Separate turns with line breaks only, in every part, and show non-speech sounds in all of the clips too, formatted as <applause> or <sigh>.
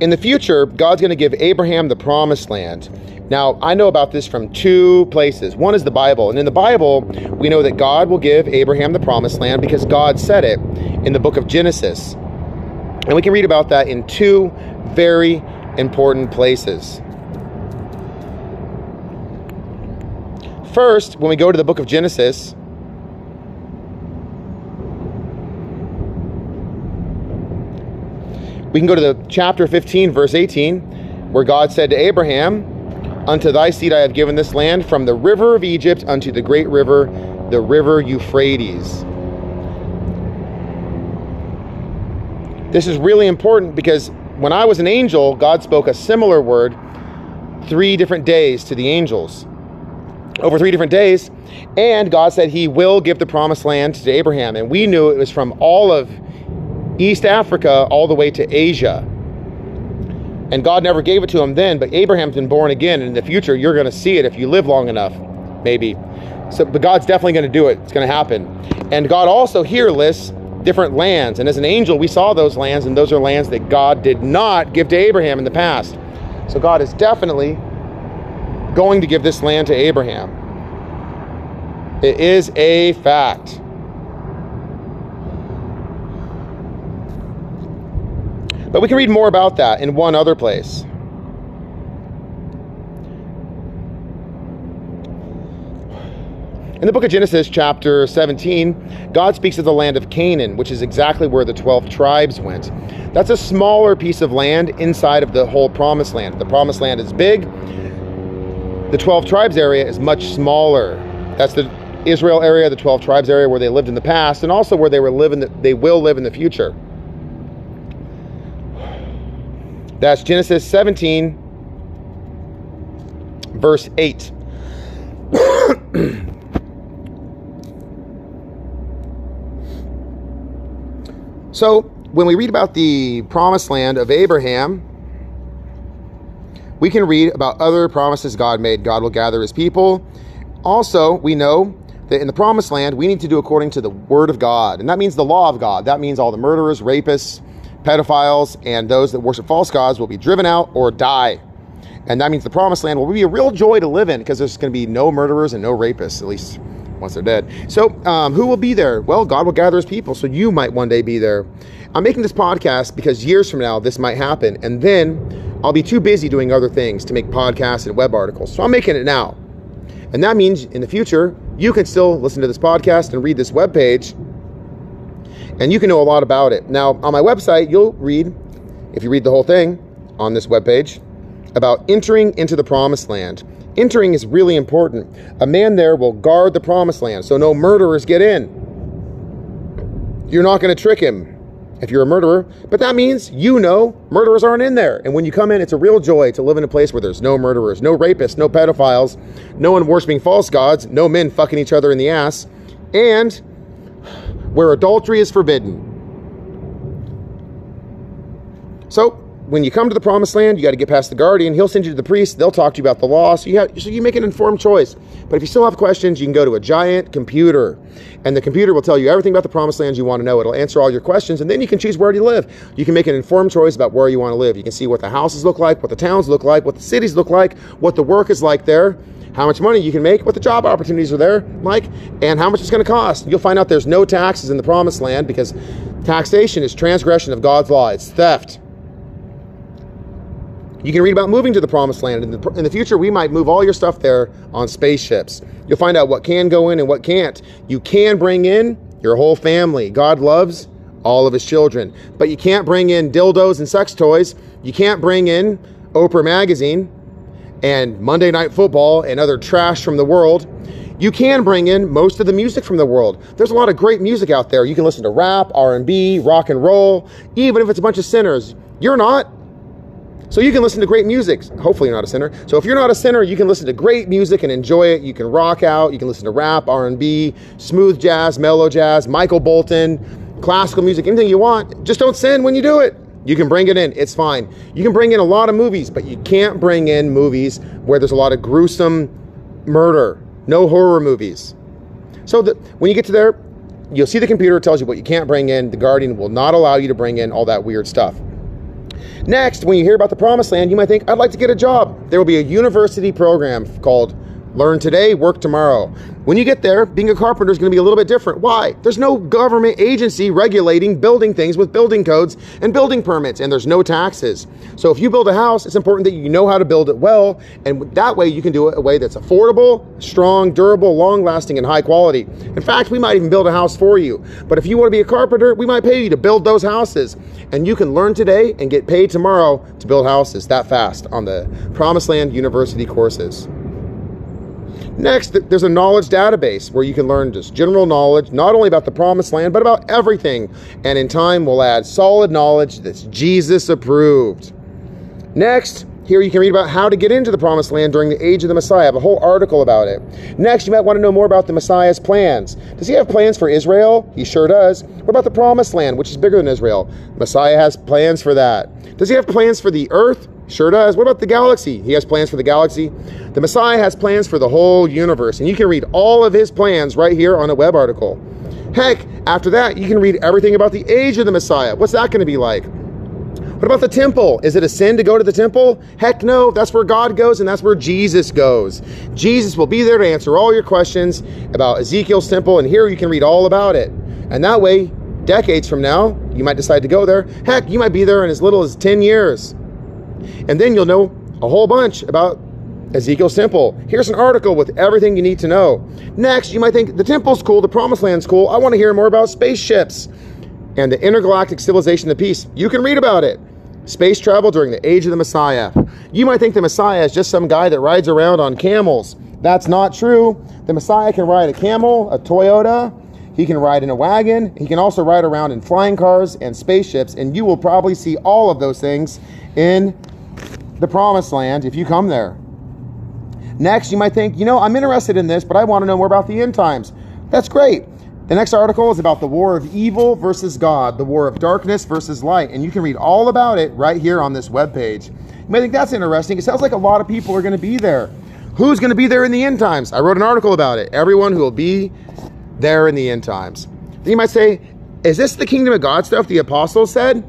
in the future, God's going to give Abraham the promised land. Now, I know about this from two places. One is the Bible. And in the Bible, we know that God will give Abraham the promised land because God said it in the book of Genesis. And we can read about that in two very important places. First, when we go to the book of Genesis, we can go to the chapter 15, verse 18, where God said to Abraham, Unto thy seed I have given this land from the river of Egypt unto the great river, the river Euphrates. This is really important because when I was an angel, God spoke a similar word three different days to the angels. Over three different days. And God said he will give the promised land to Abraham. And we knew it was from all of East Africa all the way to Asia. And God never gave it to him then, but Abraham's been born again. And in the future, you're going to see it if you live long enough, maybe. So, but God's definitely going to do it. It's going to happen. And God also here lists different lands. And as an angel, we saw those lands, and those are lands that God did not give to Abraham in the past. So God is definitely going to give this land to Abraham. It is a fact. But we can read more about that in one other place. In the book of Genesis, chapter 17, God speaks of the land of Canaan, which is exactly where the 12 tribes went. That's a smaller piece of land inside of the whole promised land. The promised land is big, the 12 tribes area is much smaller. That's the Israel area, the 12 tribes area where they lived in the past, and also where they were living, they will live in the future. That's Genesis 17, verse 8. <clears throat> so, when we read about the promised land of Abraham, we can read about other promises God made. God will gather his people. Also, we know that in the promised land, we need to do according to the word of God. And that means the law of God. That means all the murderers, rapists, pedophiles, and those that worship false gods will be driven out or die. And that means the promised land will be a real joy to live in because there's going to be no murderers and no rapists, at least once they're dead. So, um, who will be there? Well, God will gather his people, so you might one day be there. I'm making this podcast because years from now, this might happen. And then I'll be too busy doing other things to make podcasts and web articles. So, I'm making it now. And that means in the future, you can still listen to this podcast and read this web page and you can know a lot about it. Now, on my website, you'll read, if you read the whole thing on this webpage, about entering into the promised land. Entering is really important. A man there will guard the promised land so no murderers get in. You're not going to trick him if you're a murderer, but that means you know murderers aren't in there. And when you come in, it's a real joy to live in a place where there's no murderers, no rapists, no pedophiles, no one worshiping false gods, no men fucking each other in the ass, and where adultery is forbidden. So, when you come to the promised land, you got to get past the guardian. He'll send you to the priest. They'll talk to you about the law. So you, have, so you make an informed choice. But if you still have questions, you can go to a giant computer. And the computer will tell you everything about the promised land you want to know. It'll answer all your questions. And then you can choose where to live. You can make an informed choice about where you want to live. You can see what the houses look like, what the towns look like, what the cities look like, what the work is like there how much money you can make, what the job opportunities are there like, and how much it's going to cost. You'll find out there's no taxes in the promised land because taxation is transgression of God's law, it's theft. You can read about moving to the promised land. In the, in the future, we might move all your stuff there on spaceships. You'll find out what can go in and what can't. You can bring in your whole family. God loves all of his children. But you can't bring in dildos and sex toys. You can't bring in Oprah Magazine and Monday Night Football and other trash from the world, you can bring in most of the music from the world. There's a lot of great music out there. You can listen to rap, R&B, rock and roll, even if it's a bunch of sinners. You're not. So you can listen to great music. Hopefully you're not a sinner. So if you're not a sinner, you can listen to great music and enjoy it. You can rock out, you can listen to rap, R&B, smooth jazz, mellow jazz, Michael Bolton, classical music, anything you want. Just don't sin when you do it. You can bring it in, it's fine. You can bring in a lot of movies, but you can't bring in movies where there's a lot of gruesome murder. No horror movies. So the, when you get to there, you'll see the computer tells you what you can't bring in. The Guardian will not allow you to bring in all that weird stuff. Next, when you hear about the promised land, you might think, I'd like to get a job. There will be a university program called Learn Today, Work Tomorrow. When you get there, being a carpenter is going to be a little bit different. Why? There's no government agency regulating building things with building codes and building permits, and there's no taxes. So if you build a house, it's important that you know how to build it well, and that way you can do it a way that's affordable, strong, durable, long lasting, and high quality. In fact, we might even build a house for you. But if you want to be a carpenter, we might pay you to build those houses. And you can learn today and get paid tomorrow to build houses that fast on the Promised Land University courses. Next, there's a knowledge database where you can learn just general knowledge, not only about the promised land, but about everything. And in time, we'll add solid knowledge that's Jesus approved. Next, here you can read about how to get into the promised land during the age of the Messiah. I have a whole article about it. Next, you might want to know more about the Messiah's plans. Does he have plans for Israel? He sure does. What about the promised land, which is bigger than Israel? Messiah has plans for that. Does he have plans for the earth? Sure does. What about the galaxy? He has plans for the galaxy. The Messiah has plans for the whole universe, and you can read all of his plans right here on a web article. Heck, after that, you can read everything about the age of the Messiah. What's that going to be like? What about the temple? Is it a sin to go to the temple? Heck no, that's where God goes and that's where Jesus goes. Jesus will be there to answer all your questions about Ezekiel's temple, and here you can read all about it. And that way, decades from now, you might decide to go there. Heck, you might be there in as little as 10 years. And then you'll know a whole bunch about Ezekiel's temple. Here's an article with everything you need to know. Next, you might think the temple's cool, the promised land's cool. I want to hear more about spaceships and the intergalactic civilization of peace. You can read about it. Space travel during the age of the Messiah. You might think the Messiah is just some guy that rides around on camels. That's not true. The Messiah can ride a camel, a Toyota, he can ride in a wagon, he can also ride around in flying cars and spaceships, and you will probably see all of those things in the promised land if you come there. Next, you might think, you know, I'm interested in this, but I want to know more about the end times. That's great. The next article is about the war of evil versus God, the war of darkness versus light, and you can read all about it right here on this webpage. You may think that's interesting. It sounds like a lot of people are going to be there. Who's going to be there in the end times? I wrote an article about it. Everyone who will be there in the end times. Then you might say, is this the kingdom of God stuff the apostles said?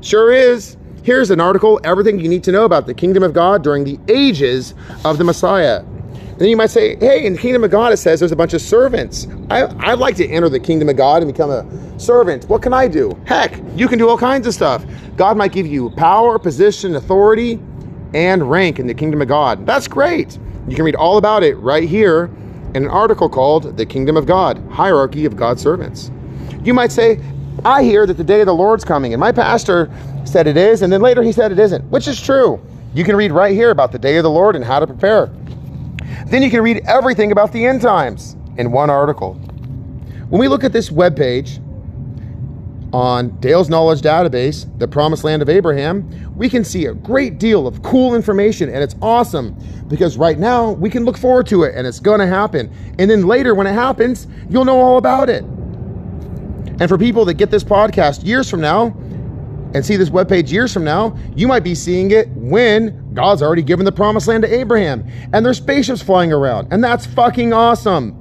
Sure is. Here's an article, everything you need to know about the kingdom of God during the ages of the Messiah. And then you might say, hey, in the kingdom of God, it says there's a bunch of servants. I, I'd like to enter the kingdom of God and become a servant. What can I do? Heck, you can do all kinds of stuff. God might give you power, position, authority, and rank in the kingdom of God. That's great. You can read all about it right here in an article called The Kingdom of God Hierarchy of God's Servants. You might say, I hear that the day of the Lord's coming, and my pastor said it is, and then later he said it isn't, which is true. You can read right here about the day of the Lord and how to prepare. Then you can read everything about the end times in one article. When we look at this web page on Dale's Knowledge Database, the Promised Land of Abraham, we can see a great deal of cool information, and it's awesome because right now we can look forward to it and it's going to happen. And then later, when it happens, you'll know all about it. And for people that get this podcast years from now, and see this webpage years from now, you might be seeing it when God's already given the promised land to Abraham and there's spaceships flying around. And that's fucking awesome.